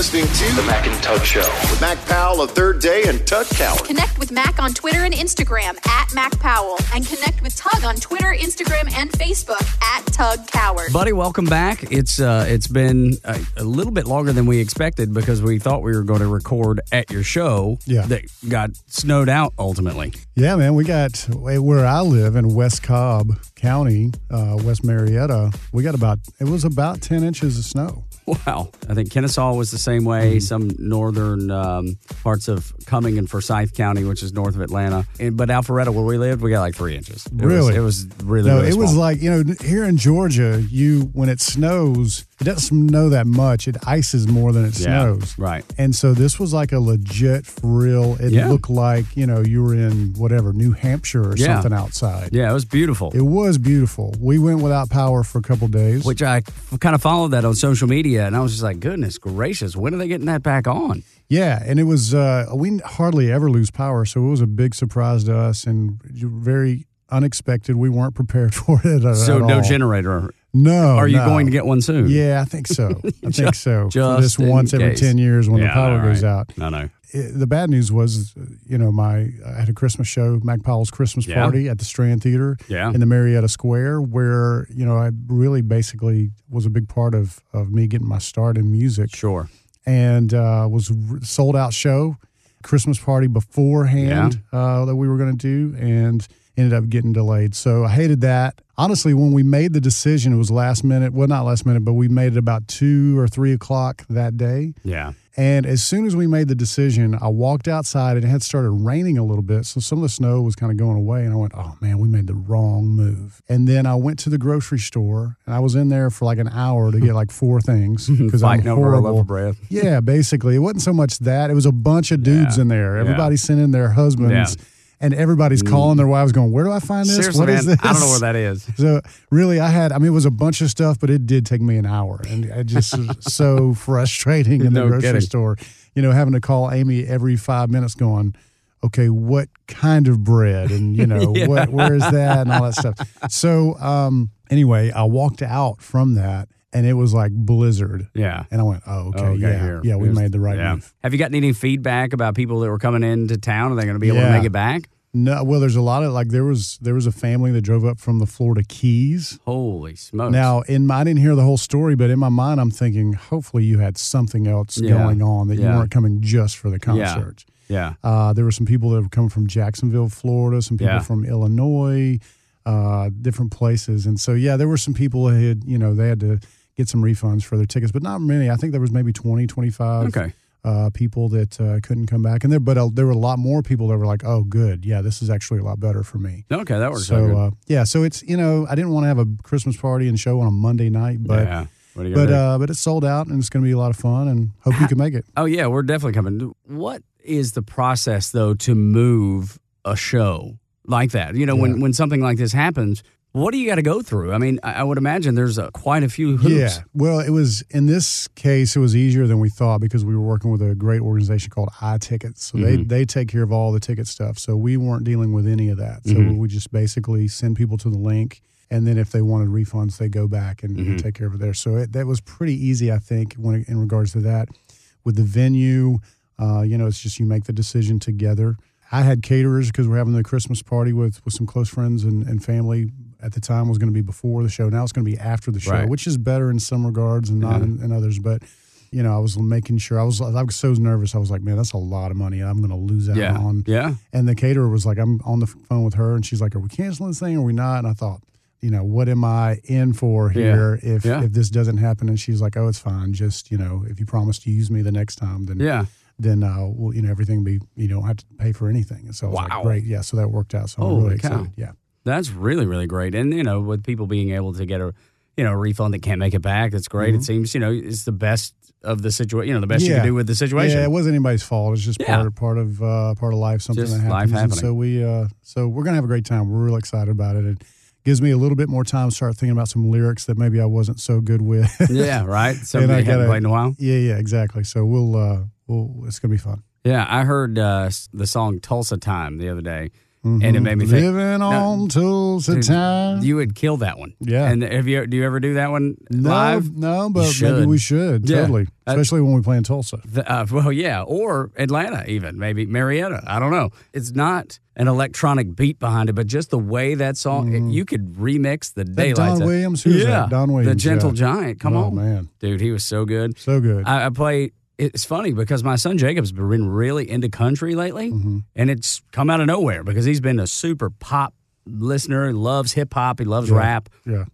listening to The Mac and Tug Show. with Mac Powell of Third Day and Tug Cowart. Connect with Mac on Twitter and Instagram at Mac Powell. And connect with Tug on Twitter, Instagram, and Facebook at Tug Cowart. Buddy, welcome back. It's uh, it's been a, a little bit longer than we expected because we thought we were going to record at your show. Yeah. that got snowed out ultimately. Yeah, man, we got where I live in West Cobb County, uh, West Marietta. We got about it was about ten inches of snow. Wow, I think Kennesaw was the same way. Mm-hmm. Some northern um, parts of Cumming and Forsyth County, which is north of Atlanta, and, but Alpharetta, where we lived, we got like three inches. It was- Really? it was really. No, really it was like you know here in Georgia, you when it snows, it doesn't snow that much. It ices more than it Yeah, snows. right. And so this was like a legit, for real. It Yeah. looked like you know you were in whatever New Hampshire or Yeah. something outside. Yeah, it was beautiful. It was beautiful. We went without power for a couple days. which I kind of followed that on social media, and I was just like, goodness gracious, when are they getting that back on? Yeah, and it was uh, we hardly ever lose power, so it was a big surprise to us and very unexpected. We weren't prepared for it. At, So at no all. generator. No, Are you no. going to get one soon? Yeah, I think so. I think so. Just this once every ten years when Yeah, the power goes right. out. I know. It- the bad news was, you know, my I had a Christmas show, Mac Powell's Christmas Yeah. party at the Strand Theater Yeah. in the Marietta Square, where you know I really basically was a big part of of me getting my start in music Sure. and uh, was sold out show, Christmas party beforehand uh, that we were going to do, and ended up getting delayed. So I hated that. Honestly, when we made the decision, it was last minute. Well, not last minute, but we made it about two or three o'clock that day. Yeah. And as soon as we made the decision, I walked outside and it had started raining a little bit. So some of the snow was kind of going away. And I went, oh man, we made the wrong move. And then I went to the grocery store and I was in there for like an hour to get like four things because I'm Fighting over a loaf horrible. bread. Yeah, basically. It wasn't so much that. It was a bunch of dudes Yeah. in there. Yeah. Everybody sent in their husbands. Yeah. Mm. And everybody's calling their wives, going, "Where do I find this? Seriously, What is man, this?" I don't know where that is. So really, I had. I mean, it was a bunch of stuff, but it did take me an hour, and it just was so frustrating in the No grocery kidding. store. You know, having to call Amy every five minutes, going, "Okay, what kind of bread?" And you know, Yeah. what where is that, and all that stuff. So um, anyway, I walked out from that, and it was like blizzard. Yeah. And I went, "Oh, okay, Oh, okay, yeah, here. yeah, we Here's- made the right yeah. move." Have you gotten any feedback about people that were coming into town? Are they going to be able to make it back? No, well, there's a lot of like there was there was a family that drove up from the Florida Keys. Holy smokes. Now, in my, I didn't hear the whole story, but in my mind, I'm thinking, hopefully, you had something else Yeah. going on that you weren't coming just for the Yeah. concert. yeah. Uh, there were some people that were coming from Jacksonville, Florida, some people Yeah. from Illinois, uh, different places, and so yeah, there were some people that had, you know, they had to get some refunds for their tickets, but not many. I think there was maybe 20, 25 Okay. uh, people that uh, couldn't come back, and there, but uh, there were a lot more people that were like, "Oh, good, yeah, this is actually a lot better for me." Okay, that works out So uh, yeah, so it's you know I didn't want to have a Christmas party and show on a Monday night, but yeah. What are you gonna but uh, but it's sold out and it's going to be a lot of fun and hope you can make it. Oh yeah, we're definitely coming. What is the process though to move a show like that? You know, when when something like this happens, what do you got to go through? I mean, I, would imagine there's uh quite a few hoops. Yeah, well, it was in this case it was easier than we thought because we were working with a great organization called iTickets, so they Mhm. they take care of all the ticket stuff. So we weren't dealing with any of that. So Mhm. we just basically send people to the link. And then, if they wanted refunds, they go back and, and Mhm. take care of it there. So it, that was pretty easy, I think, when in regards to that. With the venue, uh, you know, it's just you make the decision together. I had caterers because we're having the Christmas party with with some close friends and, and family. At the time, was going to be before the show. Now it's going to be after the show, Right. which is better in some regards and not Yeah. in, in others. But you know, I was making sure I was I was so nervous. I was like, man, that's a lot of money. I'm going to lose out yeah, on. yeah. And the caterer was like, I'm on the phone with her, and she's like, Are we canceling this thing? Or are we not? And I thought, you know, what am I in for Yeah. here if Yeah. if this doesn't happen? And she's like, Oh, it's fine. Just you know, if you promise to use me the next time, then Yeah. then uh, well, you know, everything will be you don't have to pay for anything. And so Wow. like, great, yeah. So that worked out. So I'm really cow. excited. Yeah. That's really, really great. And, you know, with people being able to get a, you know, a refund that can't make it back, that's great. It seems, you know, it's the best of the situation, you know, the best you Mm-hmm. Can do with the situation. Yeah, it wasn't anybody's fault. It's just Yeah. part part of uh, part of life, something Just that life happens. And happening. so we uh, so we're gonna have a great time. We're real excited about it. It gives me a little bit more time to start thinking about some lyrics that maybe I wasn't so good with. yeah, right. Something I you haven't gotta- played in a while. yeah, yeah, exactly. So we'll uh, we'll it's gonna be fun. Yeah, I heard uh, the song Tulsa Time the other day, and it made me think. Living on Tulsa Dude, time. You would kill that one. Yeah. And have you do you ever do that one no, live? no, but maybe we should Yeah. totally, Uh, especially when we play in Tulsa. The- uh, well, yeah, or Atlanta, even maybe Marietta. I don't know. It's not an electronic beat behind it, but just the way that song, it- you could remix the daylights. Mm. Don Williams? Who's yeah, that? Don Williams, the Gentle yeah. Giant. Come Oh, on, man. dude, he was so good. So good. I, I play. It's funny because my son Jacob's been really into country lately, Mm-hmm. and it's come out of nowhere because he's been a super pop listener. He loves hip hop. He loves rap. yeah.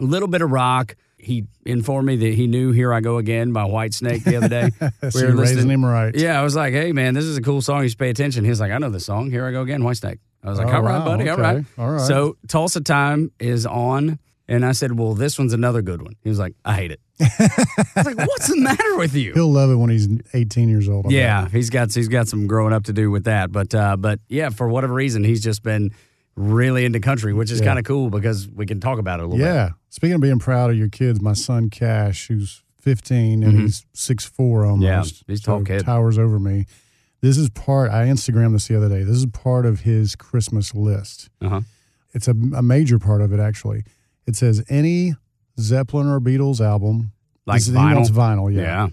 A little bit of rock. He informed me that he knew "Here I Go Again" by Whitesnake the other day. So you're raising him right. Yeah, I was like, "Hey, man, this is a cool song. You should pay attention." He's like, "I know this song. Here I go again, Whitesnake." I was like, Oh, "All right, wow, buddy. All okay, right. all right. So Tulsa Time is on, and I said, "Well, this one's another good one." He was like, "I hate it." Like, "What's the matter with you?" He'll love it when he's 18 years old. I bet. Yeah, he's got he's got some growing up to do with that, but uh, but yeah, for whatever reason, he's just been really into country, which is Yeah. kind of cool because we can talk about it a little bit. Yeah. Speaking of being proud of your kids, my son Cash, who's 15 and he's 6'4 almost. Mm-hmm. Yeah, he's a tall kid. Towers over me. This is part, I Instagrammed this the other day. This is part of his Christmas list. Uh-huh. It's a, a major part of it, actually. It says any Zeppelin or Beatles album. Like This vinyl? He wants vinyl, yeah. Yeah.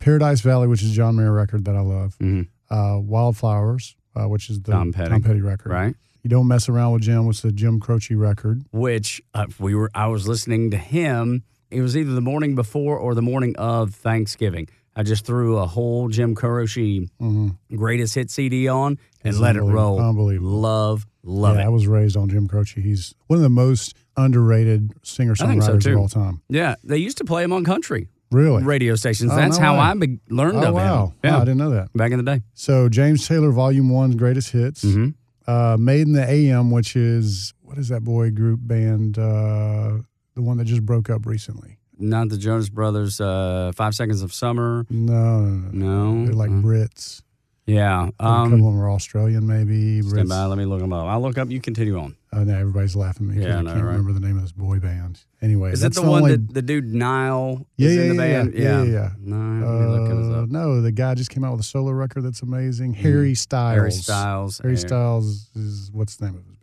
Paradise Valley, which is a John Mayer record that I love. Mhm. Uh, Wildflowers, uh, which is the Tom Petty. record. Right. You Don't Mess Around with Jim, which is the Jim Croce record. Which uh, we were, I was listening to him. It was either the morning before or the morning of Thanksgiving. I just threw a whole Jim Croce greatest hit CD on and Mm-hmm. It's let it roll. unbelievable. Love, love yeah, it. I was raised on Jim Croce. He's one of the most underrated singer so, songwriters too. of all time. yeah, they used to play him on country Really? radio stations. Oh, That's no how way. I be- learned oh of wow! him. Yeah, Wow, I didn't know that. back in the day. So James Taylor, Volume One's greatest hits. Mm-hmm. Uh, Made in the AM, which is what is that boy group band? Uh, the one that just broke up recently. Not the Jonas Brothers. Uh, Five Seconds of Summer. No, no, no. no. No, They're like Uh, Brits. yeah. a couple of Um, them are Australian, maybe. stand Brits. by. Let me look them up. I'll look up. You continue on. Oh no, everybody's laughing at me. Yeah, I I know, can't right? remember the name of this boy band. Anyway, Is that's it the, the one only, that the dude Niall Yeah, is yeah, in the yeah, band? yeah, yeah, yeah. No, let me Uh, no, the guy just came out with a solo record that's amazing. Harry Styles. Mm. Harry Styles. Harry Air- Styles is what's the name of his band? Harry Styles.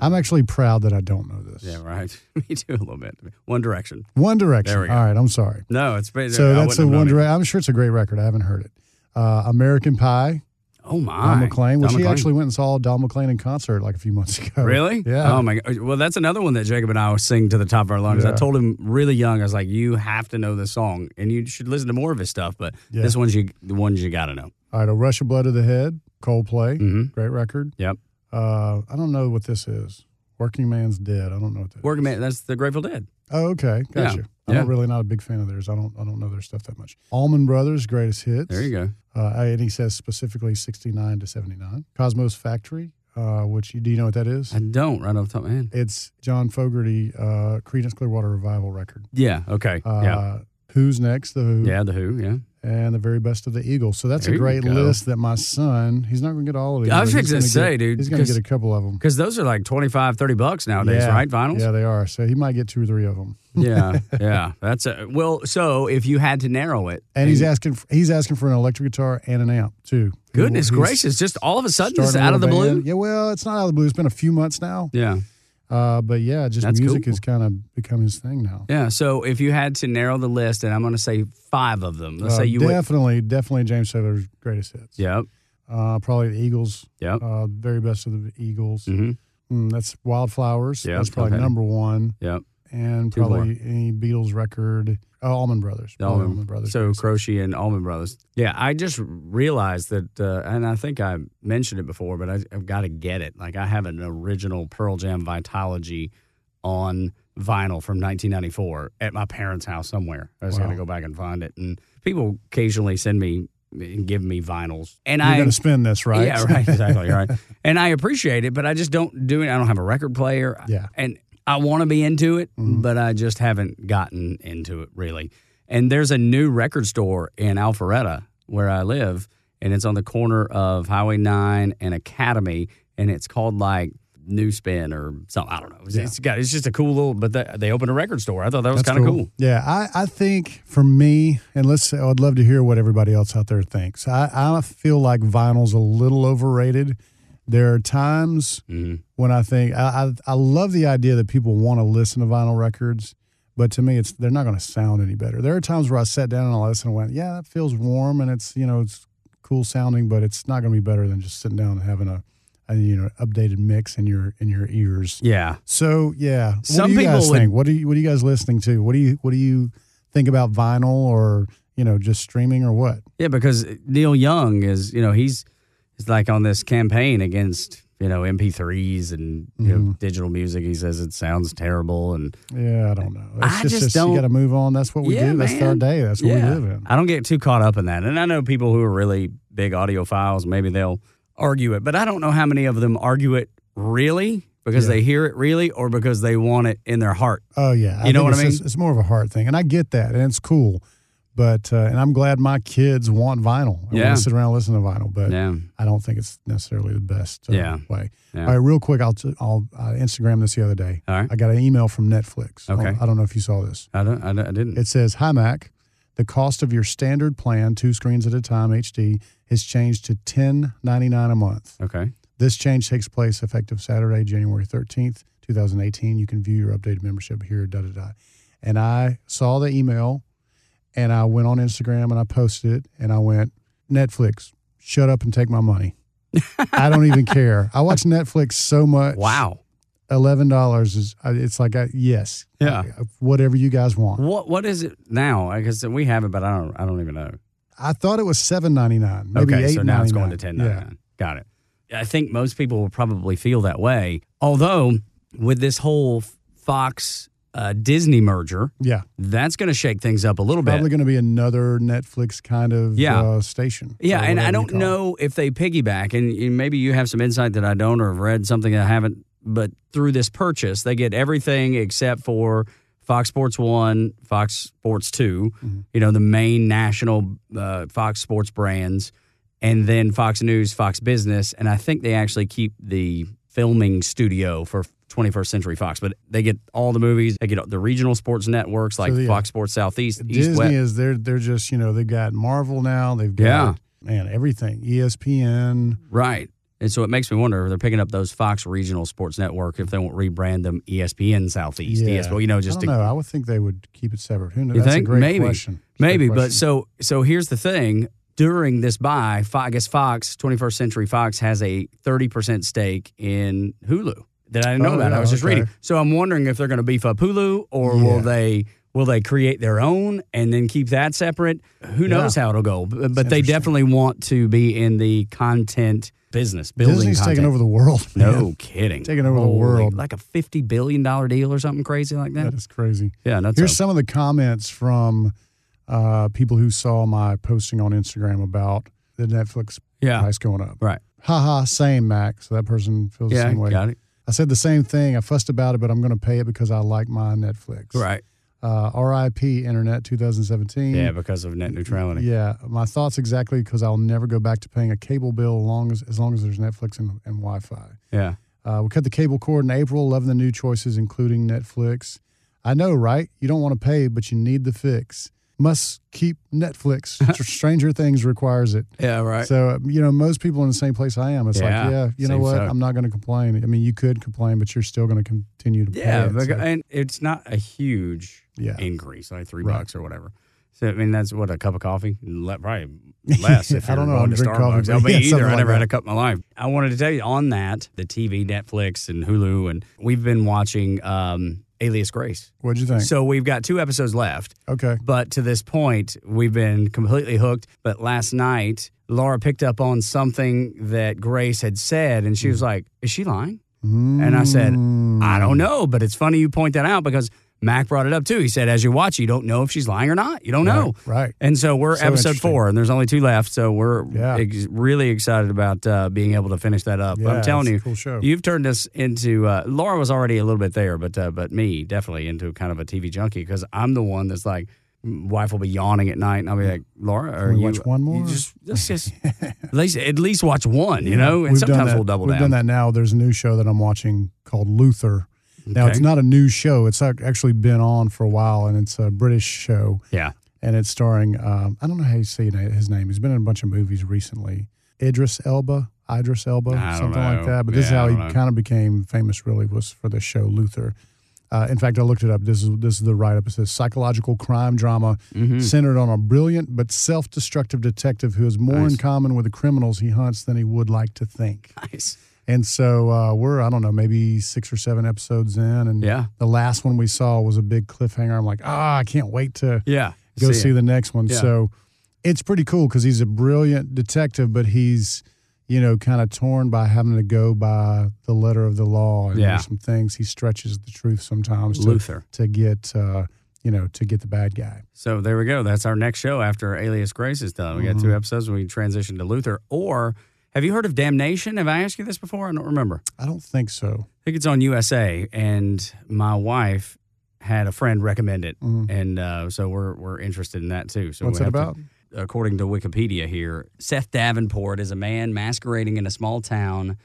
I'm actually proud that I don't know this. Yeah, right. me too, a little bit. One Direction. One Direction. There we go. All right, I'm sorry. No, it's pretty. So that's a One. Direction. I'm sure it's a great record. I haven't heard it. Uh, American Pie, Oh my, Don McLean, which Don he actually went and saw Don McLean in concert like a few months ago. Really? Yeah. Oh my god. Well, that's another one that Jacob and I was singing to the top of our lungs. I told him really young. I was like, "You have to know this song, and you should listen to more of his stuff." But Yeah. this one's you, the ones you got to know. All right, A Rush of Blood to the Head, Coldplay, Mm-hmm. great record. Yep. Uh, I don't know what this is. Working Man's Dead. I don't know what that is. Working Man. That's the Grateful Dead. Oh, okay, Yeah. gotcha. I'm Yeah. really not a big fan of theirs. I don't I don't know their stuff that much. Allman Brothers greatest hits. There you go. Uh, and he says specifically 69 to 79. Cosmo's Factory, uh, which do you know what that is? I don't right off the top of my head. It's John Fogerty, uh, Creedence Clearwater Revival record. Yeah. Okay. Uh, yeah. Who's next? The Who. Yeah. The Who. Yeah. And the very best of the Eagles. So that's There a great list that my son, he's not going to get all of these. I was fixing to gonna say, get- dude, He's going to get a couple of them. Because those are like 25, 30 bucks nowadays, yeah. right? Vinyls. Yeah, they are. So he might get two or three of them. yeah, yeah. That's a, well. So if you had to narrow it, And he's asking for, he's asking for an electric guitar and an amp too. goodness He's gracious, just all of a sudden, a out of the little blue. Yeah, well, it's not out of the blue. It's been a few months now. Yeah, Uh, but yeah, just That's music cool. has kind of become his thing now. yeah. So if you had to narrow the list, and I'm going to say five of them. Let's Uh, say you would. definitely, definitely James Taylor's greatest hits. Yep. Uh, probably the Eagles. Yep. Uh, very best of the Eagles. Mhm. Mm, that's Wildflowers. Yeah, that's probably okay. number one. Yep. And probably any Beatles record. Oh, Allman Brothers. The Allman- Brothers. So. Croce and Allman Brothers. Yeah, I just realized that, uh, and I think I mentioned it before, but I, I've got to get it. Like I have an original Pearl Jam Vitology on vinyl from 1994 at my parents' house somewhere. I was Wow. going to go back and find it. And people occasionally send me and give me vinyls, and You're I going to spin this, right? Yeah, right, exactly, right. And I appreciate it, but I just don't do it. I don't have a record player. Yeah. And I want to be into it, mm-hmm. but I just haven't gotten into it really. And there's a new record store in Alpharetta where I live, and it's on the corner of Highway 9 and Academy, and it's called like New Spin or something. I don't know. It's, it's got it's just a cool little. But they, they opened a record store. I thought that was kind of cool. Yeah, I, I think for me, and let's I'd love to hear what everybody else out there thinks. I, I feel like vinyl's a little overrated There are times Mhm. when I think I, I I love the idea that people want to listen to vinyl records, but to me, it's they're not going to sound any better. There are times where I sat down and I listened and went, "Yeah, that feels warm and it's you know it's cool sounding, but it's not going to be better than just sitting down and having a, a you know updated mix in your in your ears." Yeah. So yeah, what Some do you guys people would- think? What do you what are you guys listening to? What do you what do you think about vinyl or you know just streaming or what? Yeah, because Neil Young is, you know, he's like on this campaign against, you know, MP3s and you Mm-hmm. know, digital music. He says it sounds terrible and Yeah, I don't know. It's I just, just don't- got to move on. That's what we Yeah, do. That's man. our day. That's what yeah. we live in. I don't get too caught up in that. And I know people who are really big audiophiles, maybe they'll argue it, but I don't know how many of them argue it really because Yeah. they hear it really or because they want it in their heart. Oh yeah, You know what I mean? just- it's more of a heart thing, and I get that, and it's cool. But uh, and I'm glad my kids want vinyl. I Yeah. want to sit around and listen to vinyl, but Yeah. I don't think it's necessarily the best uh, Yeah. way. Yeah. All right, real quick, I'll t- I'll uh, Instagram this the other day. All right. I got an email from Netflix. I don't- Okay. I don't know if you saw this. I don't I, don't- I didn't. It says, "Hi Mac, the cost of your standard plan, two screens at a time HD, has changed to ten ninety nine a month. okay. This change takes place effective Saturday, January 13th, 2018. You can view your updated membership here, da da da. And I saw the email and I went on Instagram and I posted it and I went, Netflix, shut up and take my money. I don't even care. I watch Netflix so much. Wow. $11 is, uh, it's like, I, yes. Yeah. Uh, Whatever you guys want. What what is it now? I guess we have it, but I don't I don't even know. I thought it was seven ninety nine. Okay, so now it's going to $8.99. ten ninety nine. Got it. I think most people will probably feel that way. Although with this whole Fox uh, Disney merger, Yeah. that's going to shake things up a little Probably bit. Probably going to be another Netflix kind of Yeah. uh, station. Yeah, and I don't call it. know if they piggyback, and and maybe you have some insight that I don't, or have read something that I haven't. But through this purchase, they get everything except for Fox Sports One, Fox Sports 2 Mm-hmm. you know, the main national uh, Fox Sports brands, and then Fox News, Fox Business, and I think they actually keep the filming studio for 21st Century Fox. But they get all the movies, they get the regional sports networks like So, yeah. Fox Sports Southeast, East Disney West. is they're they're just you know they've got Marvel now they've got Yeah. man everything ESPN Right. And so it makes me wonder if they're picking up those Fox Regional Sports Network if they won't rebrand them ESPN Southeast. yeah ESPN, you know, just I to, don't know I would think they would keep it separate who knows that's think a great maybe question a great maybe. But question. so so here's the thing: during this buy, I guess Fox 21st Century Fox has a 30 percent stake in Hulu that I didn't know Oh, about. I was just okay. reading. So I'm wondering if they're going to beef up Hulu or will they. Will they create their own and then keep that separate? Who knows how it'll go? But, but they definitely want to be in the content business, building Disney's content. taking over the world No kidding. Taking over the world. Like a $50 billion deal or something crazy like that. that is crazy yeah, that's here's a- some of the comments from uh, people who saw my posting on Instagram about the Netflix Yeah. price going up Right. haha same Mac so that person feels the same way got it. I said the same thing I fussed about it but I'm going to pay it because I like my Netflix Right. uh, RIP Internet 2017. Yeah, because of net neutrality. Yeah, my thoughts exactly because I'll never go back to paying a cable bill as long as, as long as there's Netflix and, and Wi-Fi. Yeah. Uh, we cut the cable cord in April. Loving the new choices, including Netflix. I know, right? You don't want to pay, but you need the fix. Must keep Netflix. Stranger Things requires it. Yeah, right. So uh, you know, most people in the same place I am. It's Yeah, like, yeah, you know what? so. I'm not going to complain. I mean, you could complain, but you're still going to continue to yeah, pay. it. So, and it's not a huge Yeah. increase, like three Right. bucks or whatever. So I mean, that's what a cup of coffee, Le- probably less. If I don't know, I going don't to drink Starbucks. I'll be yeah, either. I never had a cup in my life. I wanted to tell you on that the TV, Netflix, and Hulu, and we've been watching um, Alias Grace. What'd you think? So we've got two episodes left. okay. But to this point, we've been completely hooked. But last night, Laura picked up on something that Grace had said, and she was hmm. like, Is she lying? Hmm. And I said, I don't know. But it's funny you point that out because Mac brought it up too. He said, As you watch, you don't know if she's lying or not. You don't know. Right, right. And so we're So episode four, and there's only two left. So we're Yeah. ex- really excited about uh, being able to finish that up. Yeah, I'm telling you, cool show. you've turned us into. Uh, Laura was already a little bit there, but uh, but me definitely into kind of a TV junkie because I'm the one that's like. Wife will be yawning at night, and I'll be like, "Laura, are you watch one more? You just, let's just at least at least watch one, you know." And We've sometimes we'll double We've down. done that now. There's a new show that I'm watching called Luther. Now Okay. it's not a new show. It's actually been on for a while, and it's a British show, Yeah, and it's starring um, I don't know how you say his name. He's been in a bunch of movies recently. Idris Elba. Idris Elba, something like that. But this is Yeah, I how he know. kind of became famous. Really, was for the show Luther. Uh, in fact, I looked it up. This is this is the write up. It says psychological crime drama Mm-hmm. centered on a brilliant but self destructive detective who has more in common with the criminals he hunts than he would like to think. Nice. And so uh, we're I don't know maybe six or seven episodes in, and Yeah. the last one we saw was a big cliffhanger. I'm like, ah, I can't wait to Yeah. go see, it. the next one. Yeah. So it's pretty cool because he's a brilliant detective, but he's you know kind of torn by having to go by the letter of the law. And Yeah. there's some things he stretches the truth sometimes to, Luther. to get uh, you know to get the bad guy. So there we go. That's our next show after Alias Grace is done. We got Mm-hmm. two episodes. And we transition to Luther. Or have you heard of Damnation? Have I asked you this before? I don't remember. I don't think so. I think it's on USA, and my wife had a friend recommend it, and uh, so we're we're interested in that too. So Mm-hmm. What's it have to- about? according to Wikipedia here, Seth Davenport is a man masquerading in a small town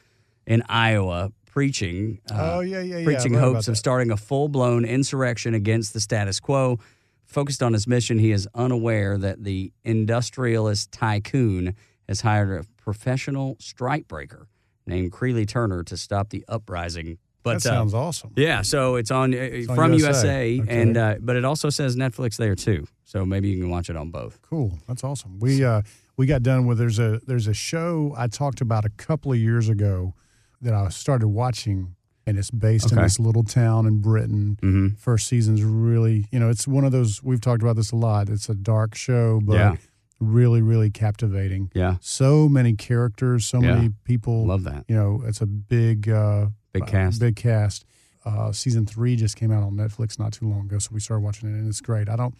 in Iowa, preaching. uh, oh yeah, yeah, yeah. preaching hopes of starting a full blown insurrection against the status quo. Focused on his mission, he is unaware that the industrialist tycoon has hired a professional strikebreaker named Creeley Turner to stop the uprising. But that uh, sounds awesome. yeah, so it's on, uh, on from USA. USA, Okay. and uh, but it also says Netflix there too. So maybe you can watch it on both. Cool. That's awesome. We uh we got done with there's a there's a show I talked about a couple of years ago that I started watching and it's based in this little town in Britain. Mm-hmm. First season's really, you know, it's one of those we've talked about this a lot. It's a dark show, but Yeah. Really really captivating. Yeah, So many characters, so Yeah. many people. love that. You know, it's a big uh Big uh, cast. Big cast. Uh, season three just came out on Netflix not too long ago, so we started watching it, and it's great. I don't.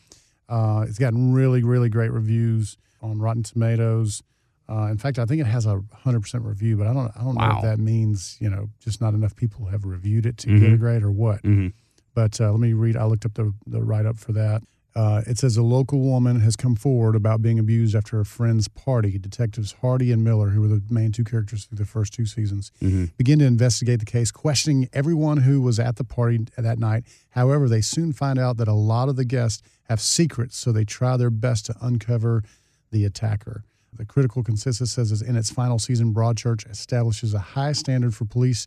Uh, it's gotten really, really great reviews on Rotten Tomatoes. Uh, in fact, I think it has a hundred percent review, but I don't. I don't know if that means you know just not enough people have reviewed it to Mhm. get a grade or what. Mm-hmm. But uh, let me read. I looked up the the write up for that. Uh, it says a local woman has come forward about being abused after a friend's party. Detectives Hardy and Miller, who were the main two characters through the first two seasons, Mm-hmm. begin to investigate the case, questioning everyone who was at the party that night. However, they soon find out that a lot of the guests have secrets, so they try their best to uncover the attacker. The critical consensus says is in its final season, Broadchurch establishes a high standard for police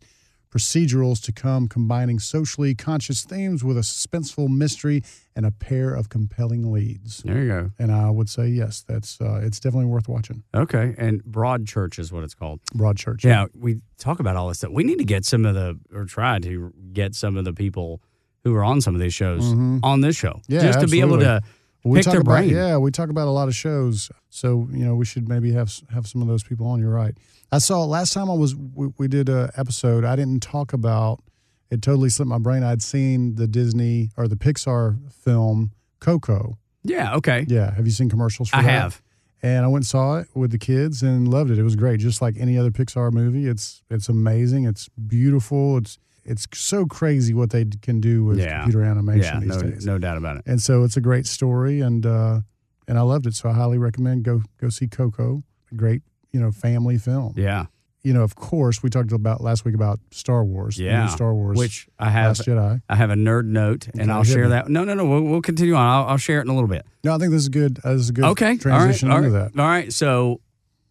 procedurals to come, combining socially conscious themes with a suspenseful mystery and a pair of compelling leads. There you go. And I would say yes, that's uh, it's definitely worth watching. Okay, and Broadchurch is what it's called. Broadchurch. Yeah, we talk about all this stuff. We need to get some of the, or try to get some of the people who are on some of these shows on this show. Mm-hmm. Yeah, just to be able to absolutely. We pick talk their about, brain. Yeah, we talk about a lot of shows, so you know we should maybe have have some of those people on. You're right. I saw last time I was we, we did a episode. I didn't talk about it. Totally slipped my brain. I'd seen the Disney or the Pixar film Coco. Yeah, okay. Yeah, have you seen commercials for I that? have. And I went and saw it with the kids and loved it. It was great, just like any other Pixar movie. It's it's amazing. It's beautiful. It's it's so crazy what they can do with Yeah. computer animation Yeah, these no, days no doubt about it. and so it's a great story and uh and I loved it so I highly recommend go go see Coco a great you know family film Yeah, you know of course we talked about last week about Star Wars yeah. Star Wars Which I have. Last Jedi I have a nerd note, and Okay, I'll share that. No, no, no. We'll, we'll continue on. I'll, I'll share it in a little bit. no I think this is good uh, this is a good Okay. transition all right, into all right, that All right. So,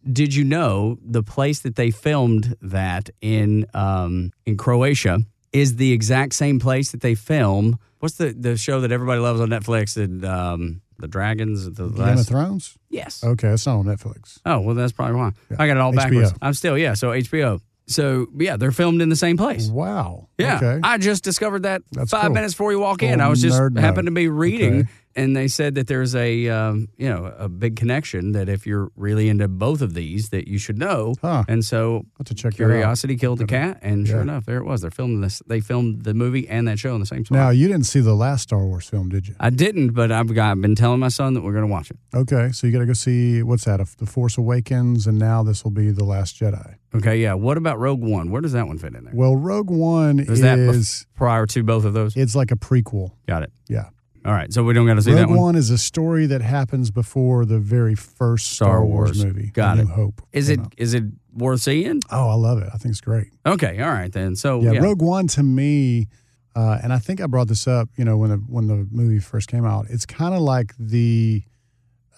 did you know the place that they filmed that in um, in Croatia is the exact same place that they film? What's the the show that everybody loves on Netflix? And um, the dragons. The Game of Thrones yes. okay it's not on Netflix Oh well, that's probably why Yeah. I got it all HBO. backwards. I'm still yeah. So HBO. So yeah, they're filmed in the same place. wow Yeah, okay I just discovered that That's five cool. minutes before you walk in. I was just happened to be reading, Okay. And they said that there's a um, you know a big connection that if you're really into both of these, that you should know. Huh. And so to check curiosity killed the cat, and sure Yeah. enough, there it was. They're filming this. They filmed the movie and that show in the same spot. now you didn't see the last Star Wars film did you I didn't, but I've, got, I've been telling my son that we're going to watch it. okay so you got to go see what's that The Force Awakens and now this will be the Last Jedi Okay, yeah. What about Rogue One? Where does that one fit in there? well Rogue One Is is, prior to both of those? it's like a prequel Got it. yeah All right, so we don't got to see Rogue that one? Rogue One. is a story that happens before the very first Star, Star Wars. Wars. movie. Got it. New Hope. Is it out. is it worth seeing? Oh, I love it. I think it's great. Okay, all right then. So Yeah, yeah, Rogue One to me, uh, and I think I brought this up. You know, when the when the movie first came out, it's kind of like the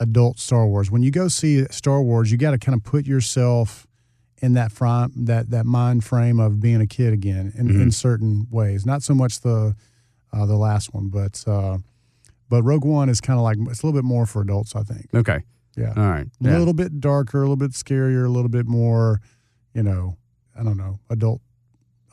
adult Star Wars. When you go see Star Wars, you got to kind of put yourself in that frame, that that mind frame of being a kid again in, Mm-hmm. in certain ways. Not so much the uh, the last one, but uh, but Rogue One is kind of like it's a little bit more for adults, I think. Okay. Yeah, All right. a Yeah. little bit darker, a little bit scarier, a little bit more, you know, I don't know, adult.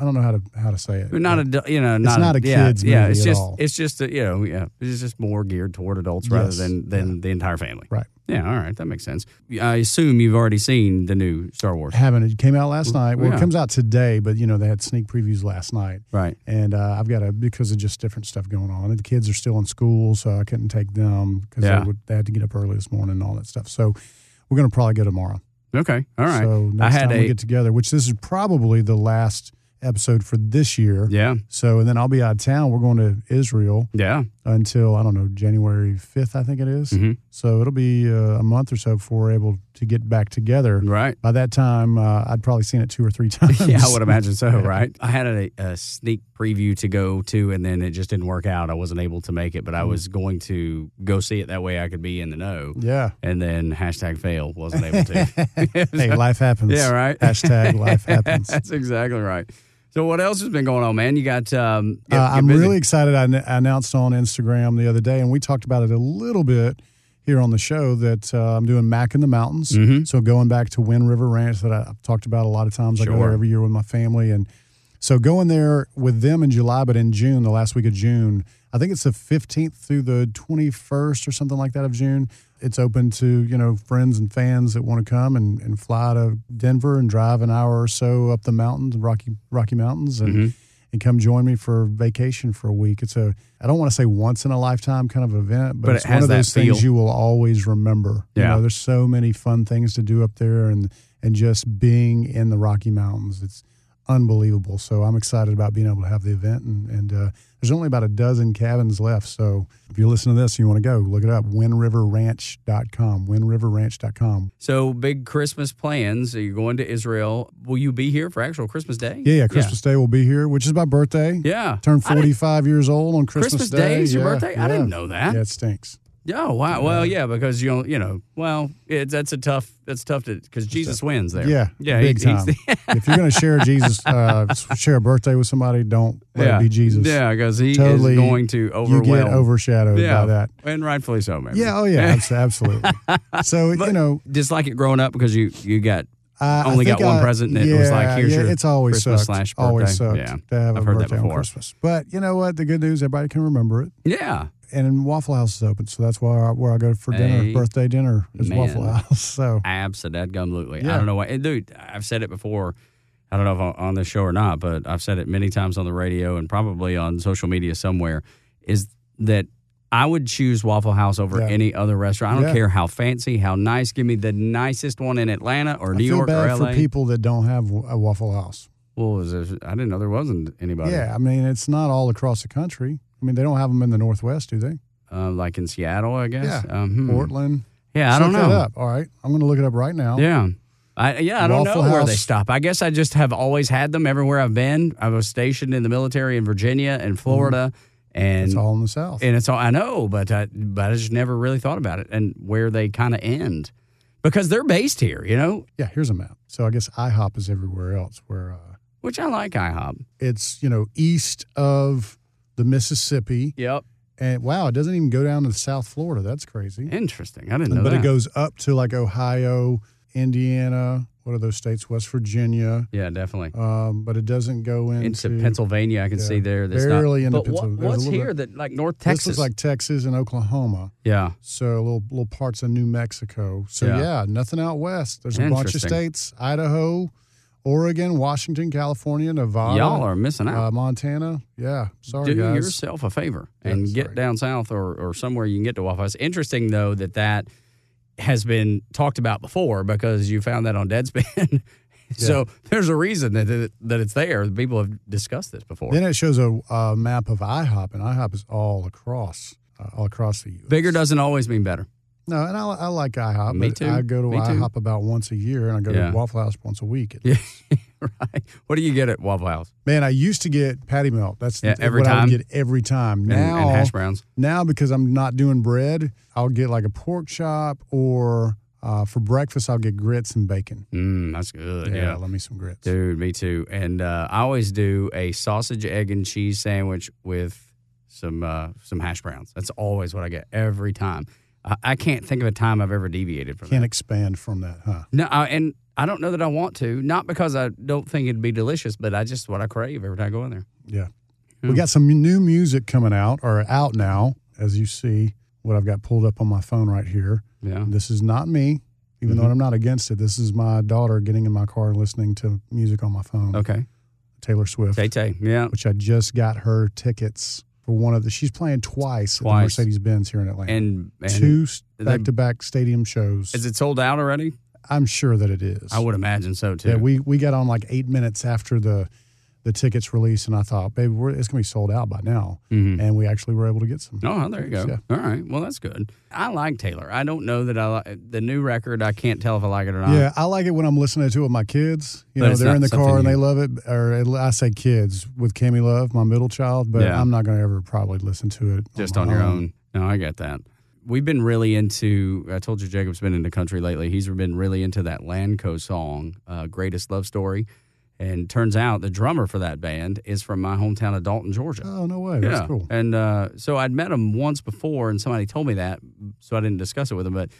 I don't know how to how to say it. Not a you know not not a yeah, kid's yeah movie it's at just all. it's just a, you know yeah it's just more geared toward adults rather Yes. than than the entire family Right. yeah all right that makes sense I assume you've already seen the new Star Wars haven't. It came out last night. Well, Yeah. it comes out today, but you know they had sneak previews last night, right and uh, I've got a because of just different stuff going on. And the kids are still in school, so I couldn't take them because Yeah. they, they had to get up early this morning and all that stuff. So we're going to probably go tomorrow. okay all right So I next had time a we get together, which this is probably the last episode for this year. yeah So and then I'll be out of town. We're going to Israel yeah until I don't know January fifth, I think it is. Mhm. So it'll be uh, a month or so before we're able to get back together. right By that time, uh, I'd probably seen it two or three times. yeah I would imagine so right I had a, a sneak preview to go to and then it just didn't work out I wasn't able to make it but I Mm. was going to go see it that way I could be in the know Yeah. and then hashtag fail wasn't able to Hey, life happens. Yeah, right. Hashtag life happens. That's exactly right. So what else has been going on, man? You got um Uh, you're I'm busy. really excited. I, n- I announced on Instagram the other day, and we talked about it a little bit here on the show that uh, I'm doing Mac in the Mountains. Mhm. So going back to Wind River Ranch that I- I've talked about a lot of times. I go there every year with my family, and so going there with them in July, but in June, the last week of June, I think it's the 15th through the 21st or something like that of June. It's open to you know friends and fans that want to come and, and fly to Denver and drive an hour or so up the mountains, Rocky Rocky Mountains, and Mhm. and come join me for vacation for a week. It's a I don't want to say once in a lifetime kind of event, but, But it's it one of those things you will always remember. You Yeah. know, there's so many fun things to do up there and and just being in the Rocky Mountains. It's unbelievable. So I'm excited about being able to have the event and, and uh, there's only about a dozen cabins left. So if you listen to this and you want to go, look it up, windriverranch.com, windriverranch.com. So big Christmas plans. Are You're going to Israel. Will you be here for actual Christmas Day? Yeah, yeah, Christmas Day will be here, which is my birthday. Yeah. Turned 45 years old on Christmas, Christmas Day is your Yeah, birthday? I didn't know that. Yeah, it stinks. Oh wow. Well, yeah, because you know, you know, well, it, that's a tough. That's tough to because Jesus wins there. Yeah, Yeah. big he- he's time. the- if you're going to share Jesus, uh, share a birthday with somebody, don't let yeah. it be Jesus. Yeah, because he Totally, is going to overwhelm. you get overshadowed yeah, by that. and rightfully so, man. Yeah, oh yeah, absolutely. So you know, dislike it growing up because you you got I, Only I got one I- present and yeah, it was like, here's yeah, your it's always Christmas sucked. slash Always birthday. sucked Yeah, to have I've a heard that birthday on before. Christmas. But you know what? The good news, everybody can remember it. yeah. And Waffle House is open, so that's where I, where I go for dinner. Hey, birthday dinner is man. Waffle House. So Absolutely. Yeah. I don't know why. Dude, I've said it before. I don't know if on- on this show or not, but I've said it many times on the radio and probably on social media somewhere. Is that I would choose Waffle House over Yeah. any other restaurant. I don't Yeah. care how fancy, how nice. Give me the nicest one in Atlanta or I New feel York bad or LA. for people that don't have a Waffle House. Well, I didn't know there wasn't anybody. Yeah, I mean it's not all across the country. I mean they don't have them in the Northwest, do they? Uh, like in Seattle, I guess. Yeah. Um, hmm. Portland. Yeah, I don't know. that up. All right, I'm going to look it up right now. Yeah. I, yeah, I don't Waffle know where they stop. I guess I just have always had them everywhere I've been. I was stationed in the military in Virginia and Florida, and It's all in the South. and it's all I know, but I, but I just never really thought about it and where they kind of end because they're based here, you know, yeah, here's a map. So I guess IHOP is everywhere else where uh, which I like IHOP. it's you know east of the Mississippi. Yep, And wow, it doesn't even go down to South Florida. That's crazy. interesting. I didn't know but that. it goes up to like Ohio, Indiana. What are those states? West Virginia. yeah, definitely. Um, but it doesn't go into, Into Pennsylvania, I can yeah, see there. That's barely not, into but what, Pennsylvania. A what's here bit- that like North Texas? This Texas? looks like Texas and Oklahoma. yeah, So little little parts of New Mexico. So Yeah. yeah, nothing out west. There's a bunch of states: Idaho, Oregon, Washington, California, Nevada, y'all are missing out. uh, Montana. Yeah, sorry guys. do guys. yourself a favor Yeah, and get down south or, or somewhere you can get to Waffle House. Interesting though that that has been talked about before because you found that on Deadspin. so there's a reason that it, that it's there. People have discussed this before. Then it shows a, a map of IHOP, and IHOP is all across, uh, all across the U.S. Bigger doesn't always mean better. No, and I, I like IHOP. Me too. I go to Me too. IHOP about once a year, and I go Yeah. to Waffle House once a week. Yeah, right. What do you get at Waffle House? Man, I used to get patty melt. That's Yeah, every what I time? would get every time. And, Now, and hash browns. now because I'm not doing bread, I'll get like a pork chop or Uh, for breakfast, I'll get grits and bacon. Mm, that's good. Yeah. let me some grits. Dude, me too. And uh, I always do a sausage, egg, and cheese sandwich with some uh, some hash browns. That's always what I get every time. I, can't think of a time I've ever deviated from Can't that. expand from that, huh? No, I, and I don't know that I want to. Not because I don't think it'd be delicious, but I just what I crave every time I go in there. Yeah. Hmm. We got some new music coming out or out now, as you see what I've got pulled up on my phone right here. Yeah. This is not me, even Mm-hmm. though I'm not against it. This is my daughter getting in my car and listening to music on my phone. Okay. Taylor Swift, Tay Tay. Yeah. which I just got her tickets for one of the. She's playing twice, at the Twice. Mercedes Benz here in Atlanta. And, and Two back to back stadium shows. is it sold out already? I'm sure that it is. I would imagine so too. Yeah, we we got on like eight minutes after the the tickets released, and I thought, baby, we're, it's gonna be sold out by now, Mhm. and we actually were able to get some. Oh, there you go. Yeah. All right. Well, that's good. I like Taylor. I don't know that I like the new record. I can't tell if I like it or not. Yeah, I like it when I'm listening to it with my kids. You But know, they're in the car and you- they love it. Or I say kids with Cami Love, my middle child, but Yeah. I'm not going to ever probably listen to it just my on your own. No, I get that. We've been really into. I told you Jacob's been into country lately. He's been really into that LANCO song, uh, "Greatest Love Story," and turns out the drummer for that band is from my hometown of Dalton, Georgia. Oh no way, that's yeah, cool. and uh, so I'd met him once before, and somebody told me that, so I didn't discuss it with him. But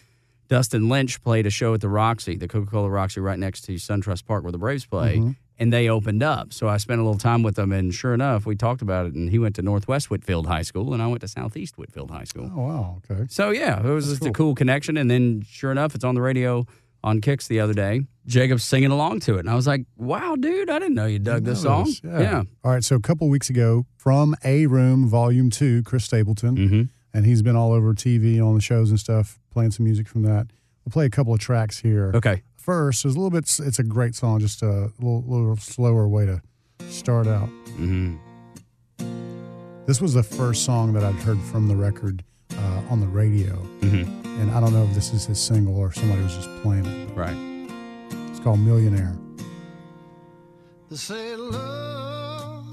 Dustin Lynch played a show at the Roxy, the Coca Cola Roxy, right next to SunTrust Park where the Braves play, Mm-hmm. and they opened up. So I spent a little time with them, and sure enough, we talked about it. And he went to Northwest Whitfield High School, and I went to Southeast Whitfield High School. Oh wow, okay. So yeah, it was just a cool connection. And then sure enough, it's on the radio on Kicks the other day. Jacob's singing along to it, and I was like, "Wow, dude, I didn't know you dug this song." this, yeah. All right, so a couple weeks ago, from A Room Volume Two, Chris Stapleton, Mhm. and he's been all over TV on the shows and stuff, playing some music from that. We'll play a couple of tracks here. Okay. First, there's a little bit. It's a great song, just a little, little slower way to start out. hmm This was the first song that I'd heard from the record uh, on the radio, hmm and I don't know if this is his single or somebody was just playing it. Right. It's called Millionaire. They say love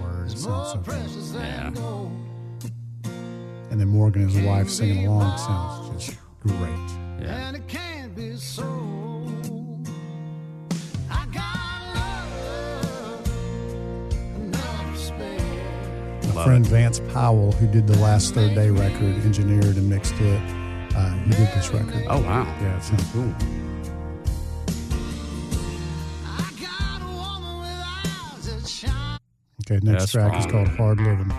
Word, it is sounds more so precious than Yeah. gold. And then Morgan, and his wife, singing along sounds just great. Yeah. And it can't be sold. I got love enough to spare. My friend Vance Powell, who did the last Third Day record, engineered and mixed it, uh, he did this record. Oh wow. Yeah, it sounds cool. I got a woman with eyes that shine. Okay, next That's track is called Hard Living.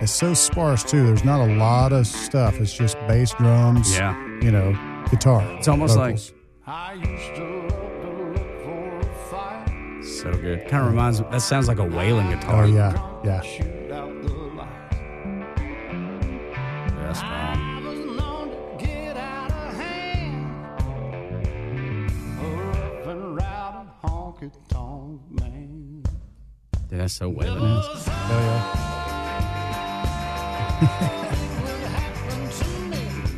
It's so sparse too. There's not a lot of stuff. It's just bass, drums, Yeah. you know, guitar. It's almost vocals. I used to love to look for a fight. So good. Kind of reminds. me, That sounds like a wailing guitar. Oh yeah, yeah. So is. Hell yeah.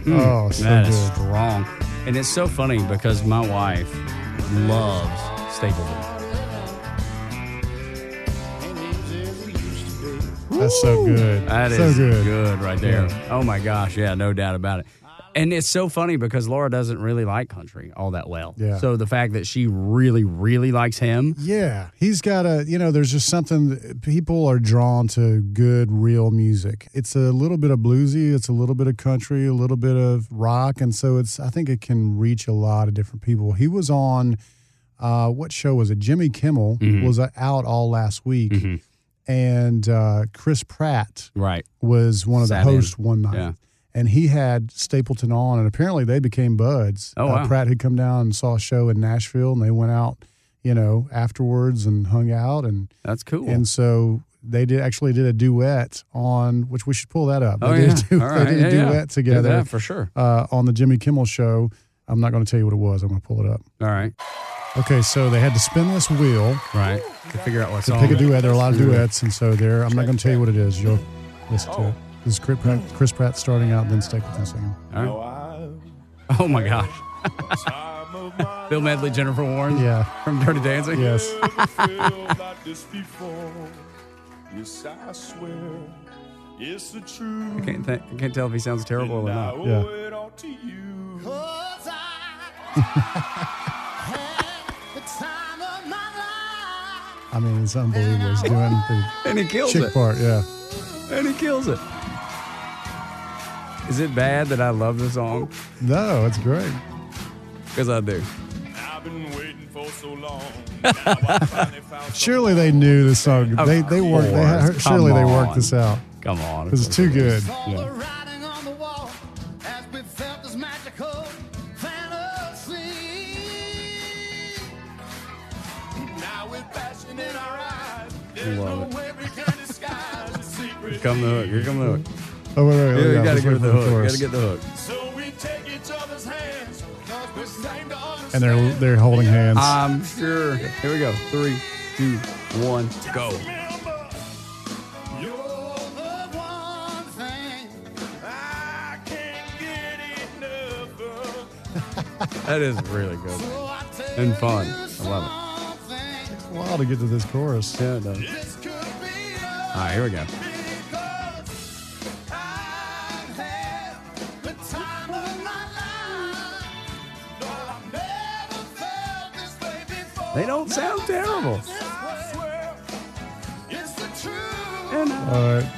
Hmm. oh, so That is good. strong. And it's so funny because my wife loves Stapleton. That's so good. That is so good. good right there. Oh my gosh, yeah, no doubt about it. And it's so funny because Laura doesn't really like country all that well. Yeah. So the fact that she really, really likes him, Yeah, he's got a, you know, there's just something, people are drawn to good, real music. It's a little bit of bluesy, it's a little bit of country, a little bit of rock. And so it's, I think it can reach a lot of different people. He was on, uh, what show was it? Jimmy Kimmel Mm-hmm. was uh, out all last week. And uh, Chris Pratt right? was one of the Sat in. hosts one night. Yeah. And he had Stapleton on, and apparently they became buds. Oh, Uh, wow. Pratt had come down and saw a show in Nashville, and they went out, you know, afterwards and hung out, and That's cool. and so they did actually did a duet on which we should pull that up. oh they yeah, did a, du- all they did a yeah, yeah. duet Do together that for sure. uh, on the Jimmy Kimmel show. I'm not going to tell you what it was. I'm going to pull it up. All right, Okay, so they had to spin this wheel right. To figure out what to pick a duet. There are a lot of duets, and so there. I'm not going to tell you what it is. You'll listen to it. This is Chris Pratt, Chris Pratt starting out, then Stapleton singing. All right. Oh my gosh. Bill Medley, Jennifer Warnes. Yeah. From Dirty Dancing. Yes. feel like this before. Yes, I swear It's the truth. I can't, th- I can't tell if he sounds terrible or And I not. owe Yeah. it all to you. 'Cause I had the time of my life. I mean, it's unbelievable. He's doing the And he kills chick it. part. Yeah. And he kills it. Is it bad that I love the song? No, it's great. Because I do. I've been waiting for so long. Now I finally found Surely they knew this song. Of They they worked. They had, course. surely they worked this out. Come on. Because it's too good. All the writing on the wall as we felt this magical fantasy. Now with passion in our eyes, Love it. way we can disguise the secret. Come the hook. Here come the hook. Oh wait, wait, wait. Yeah, you yeah, gotta let's give wait the hook. You chorus. gotta get the hook. So we take each other's hands, cause we're same to understand. And they're they're holding hands. I'm sure. Here we go. Three, two, one, go. Remember, you're The one thing I can't get enough of. That is really good. so I tell And fun. I love it. It's a while to get to this chorus. Yeah, it does. This could be love All right, here we go. They don't sound terrible. I swear, it's the truth. And I All right.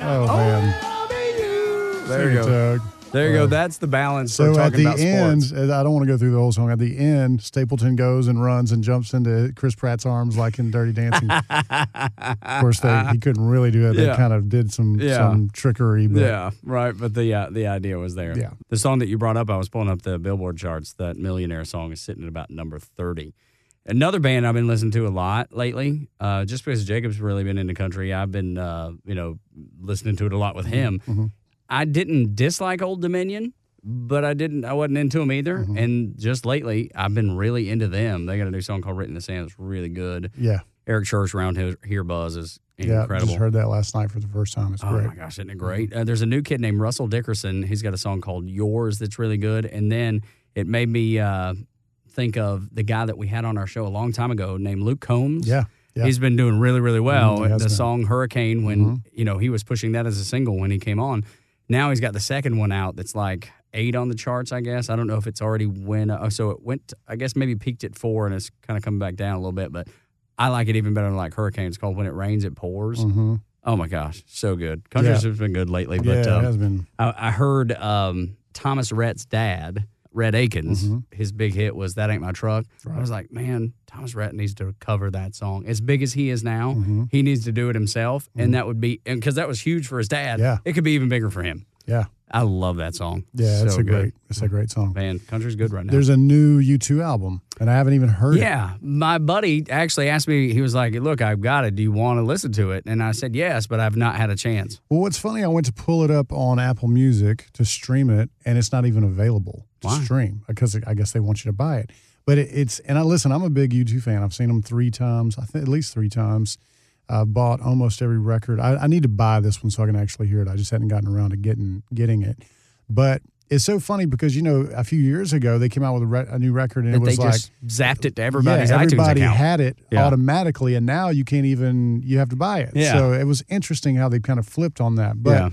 Oh man. There you go. There you go. Uh, That's the balance. So at the end. I don't want to go through the whole song. At the end, Stapleton goes and runs and jumps into Chris Pratt's arms like in Dirty Dancing. of course, they, he couldn't really do it. They Yeah. kind of did some Yeah. some trickery. But Yeah, right. But the uh, the idea was there. Yeah. The song that you brought up, I was pulling up the Billboard charts. That Millionaire song is sitting at about number thirty. Another band I've been listening to a lot lately, uh, just because Jacob's really been into country, I've been uh, you know listening to it a lot with him. Mm-hmm. I didn't dislike Old Dominion, but I didn't. I wasn't into them either. Mm-hmm. And just lately, I've been really into them. They got a new song called "Written in the Sand." It's really good. yeah, Eric Church around here, here Buzz is yeah. incredible. Just heard that last night for the first time. It's Oh great. my gosh, isn't it great? Uh, there's a new kid named Russell Dickerson. He's got a song called "Yours" that's really good. And then it made me uh, think of the guy that we had on our show a long time ago named Luke Combs. Yeah, yeah. He's been doing really, really well. Mm, he the been. song "Hurricane" when you know he was pushing that as a single when he came on. Now he's got the second one out that's like eight on the charts. I guess I don't know if it's already went. Oh, so it went. I guess maybe peaked at four and it's kind of coming back down a little bit. But I like it even better than like "Hurricane." It's called "When It Rains, It Pours." hmm Oh my gosh, so good. Country's Yeah. has been good lately, Yeah, but it um, has been. I, I heard um, Thomas Rhett's dad, Rhett Akins, Mm-hmm. his big hit was "That Ain't My Truck." I was like, man, Thomas Rhett needs to cover that song. As big as he is now, Mm-hmm. he needs to do it himself, and that would be because that was huge for his dad. Yeah. it could be even bigger for him. Yeah, I love that song. yeah. so it's a good. great. It's a great song. man. Country's good right now. There's a new U2 album, and I haven't even heard it. yeah, my buddy actually asked me. He was like, "Look, I've got it. Do you want to listen to it?" And I said, "Yes," but I've not had a chance. Well, what's funny, I went to pull it up on Apple Music to stream it, and it's not even available to Why? stream because I guess they want you to buy it. But it, it's and I listen. I'm a big U2 fan. I've seen them three times. I think at least three times. I bought almost every record. I, I need to buy this one so I can actually hear it. I just hadn't gotten around to getting getting it. But it's so funny because you know a few years ago they came out with a, re- a new record and it was they like just zapped it to everybody's yeah, everybody had it Yeah. automatically, and now you can't even you have to buy it. Yeah. So it was interesting how they kind of flipped on that, but Yeah.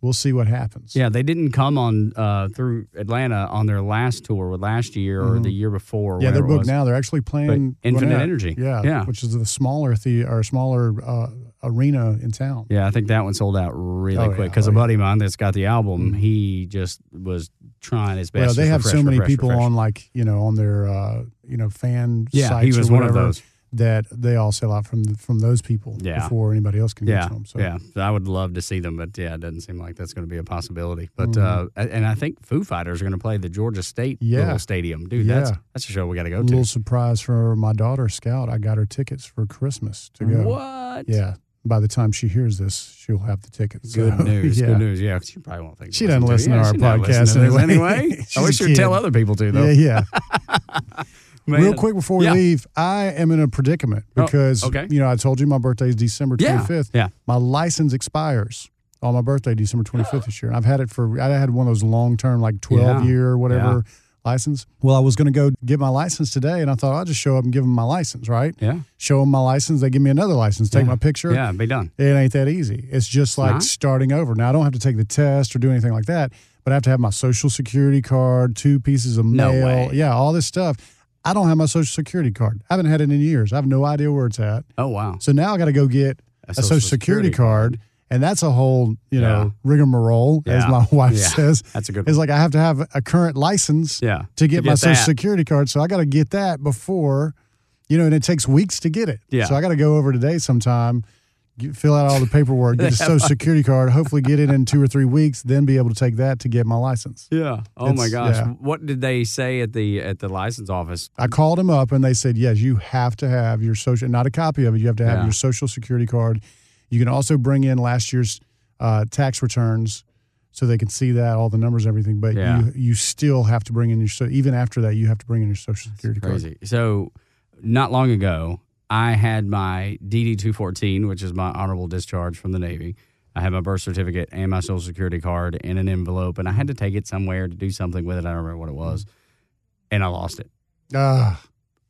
We'll see what happens. Yeah, they didn't come on uh, through Atlanta on their last tour with last year or the year before. Mm-hmm. Yeah, they're booked now. They're actually playing But Infinite Gwinnett. Energy. Yeah, Yeah. which is the smaller the or smaller uh, arena in town. Yeah, I think that one sold out really Oh, quick yeah. because Oh, a yeah. buddy of mine that's got the album, he just was trying his best. Well, they have refresh, so many refresh, people refresh. on like you know on their uh, you know fan Yeah, sites he was one of those. That they all sell out from from those people Yeah. before anybody else can get to them. So yeah. So I would love to see them, but yeah, it doesn't seem like that's going to be a possibility. But Mm-hmm. uh, and I think Foo Fighters are going to play the Georgia State Yeah. stadium, dude. That's Yeah. that's a show we got to go to. a little surprise for my daughter Scout. I got her tickets for Christmas to go. What? Yeah. By the time she hears this, she'll have the tickets. Good So, news. yeah. Good news. Yeah, she probably won't think. She doesn't listen to Yeah, our podcast to anyway. anyway. I wish you'd tell other people to though. Yeah, yeah. Man. Real quick before we Yeah. leave, I am in a predicament Oh, because okay. you know I told you my birthday is December 25th. yeah. My license expires on my birthday, December 25th this year. And I've had it for I had one of those long term, like 12 Yeah, year whatever license. Well, I was going to go get my license today, and I thought I'll just show up and give them my license, right? Yeah. Show them my license. They give me another license. Take my picture. Yeah, be done. It ain't that easy. It's just like not? starting over. Now I don't have to take the test or do anything like that, but I have to have my social security card, two pieces of No mail, way. yeah, all this stuff. I don't have my social security card. I haven't had it in years. I have no idea where it's at. Oh wow. So now I got to go get a, social, security, card, and that's a whole you know Yeah. rigmarole, as my wife Yeah. says. That's a good It's one. like I have to have a current license Yeah. to get my social security card. So I got to get that before, you know, and it takes weeks to get it. Yeah. So I got to go over today sometime, get, fill out all the paperwork, get a social security card, hopefully get it in two or three weeks, then be able to take that to get my license. Yeah. Oh my gosh. yeah. What did they say at the at the license office? I called them up and they said, yes, you have to have your social, not a copy of it. You have to have Yeah. your social security card. You can also bring in last year's uh, tax returns so they can see that, all the numbers, and everything. But Yeah. you, you still have to bring in your, so even after that, you have to bring in your social security card. Crazy. So, not long ago, I had my DD two fourteen, which is my honorable discharge from the Navy. I had my birth certificate and my social security card in an envelope, and I had to take it somewhere to do something with it. I don't remember what it was, and I lost it. Ah,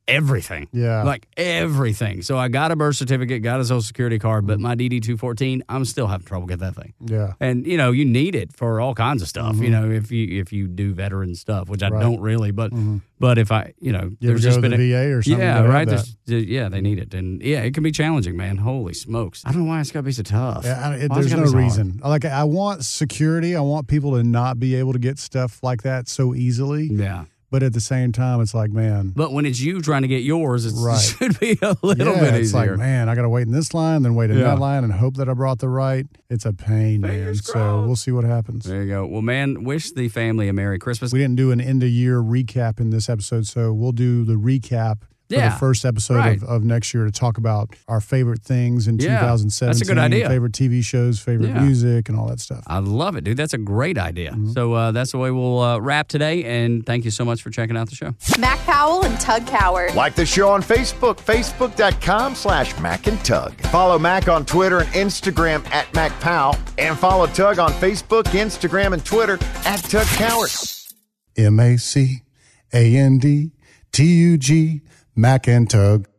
Everything. yeah. Like everything. So I got a birth certificate, got a social security card, but my DD two fourteen, I'm still having trouble getting that thing. yeah. And you know, you need it for all kinds of stuff. You know, if you if you do veteran stuff, which I Mm-hmm. Right. don't really, but but if I, you know, You there's just been a- VA or something? yeah, right. There's- yeah, they need it, and yeah, it can be challenging, man. Holy smokes! I don't know why it's got to be so tough. Yeah, I- it, it's no be so hard? reason. Like I want security. I want people to not be able to get stuff like that so easily. Yeah, But at the same time, it's like, man, but when it's you trying to get yours, it's, Right. it should be a little yeah, bit it's easier. like, man, I got to wait in this line, then wait in Yeah. that line, and hope that I brought the right. It's a pain, man. Fingers So we'll see what happens. there you go. Well, man, wish the family a Merry Christmas. We didn't do an end of year recap in this episode, so we'll do the recap for Yeah, the first episode right. of, of next year to talk about our favorite things in Yeah, 2017. that's a good idea. Favorite TV shows, favorite Yeah. music, and all that stuff. I love it, dude. That's a great idea. Mm-hmm. So uh, that's the way we'll uh, wrap today. And thank you so much for checking out the show. Mac Powell and Tug Cowart. Like the show on Facebook, facebook.com slash Mac and Tug. Follow Mac on Twitter and Instagram at MacPow. And follow Tug on Facebook, Instagram, and Twitter at Tug Cowart. M A C A N D T U G, Mac and Tug.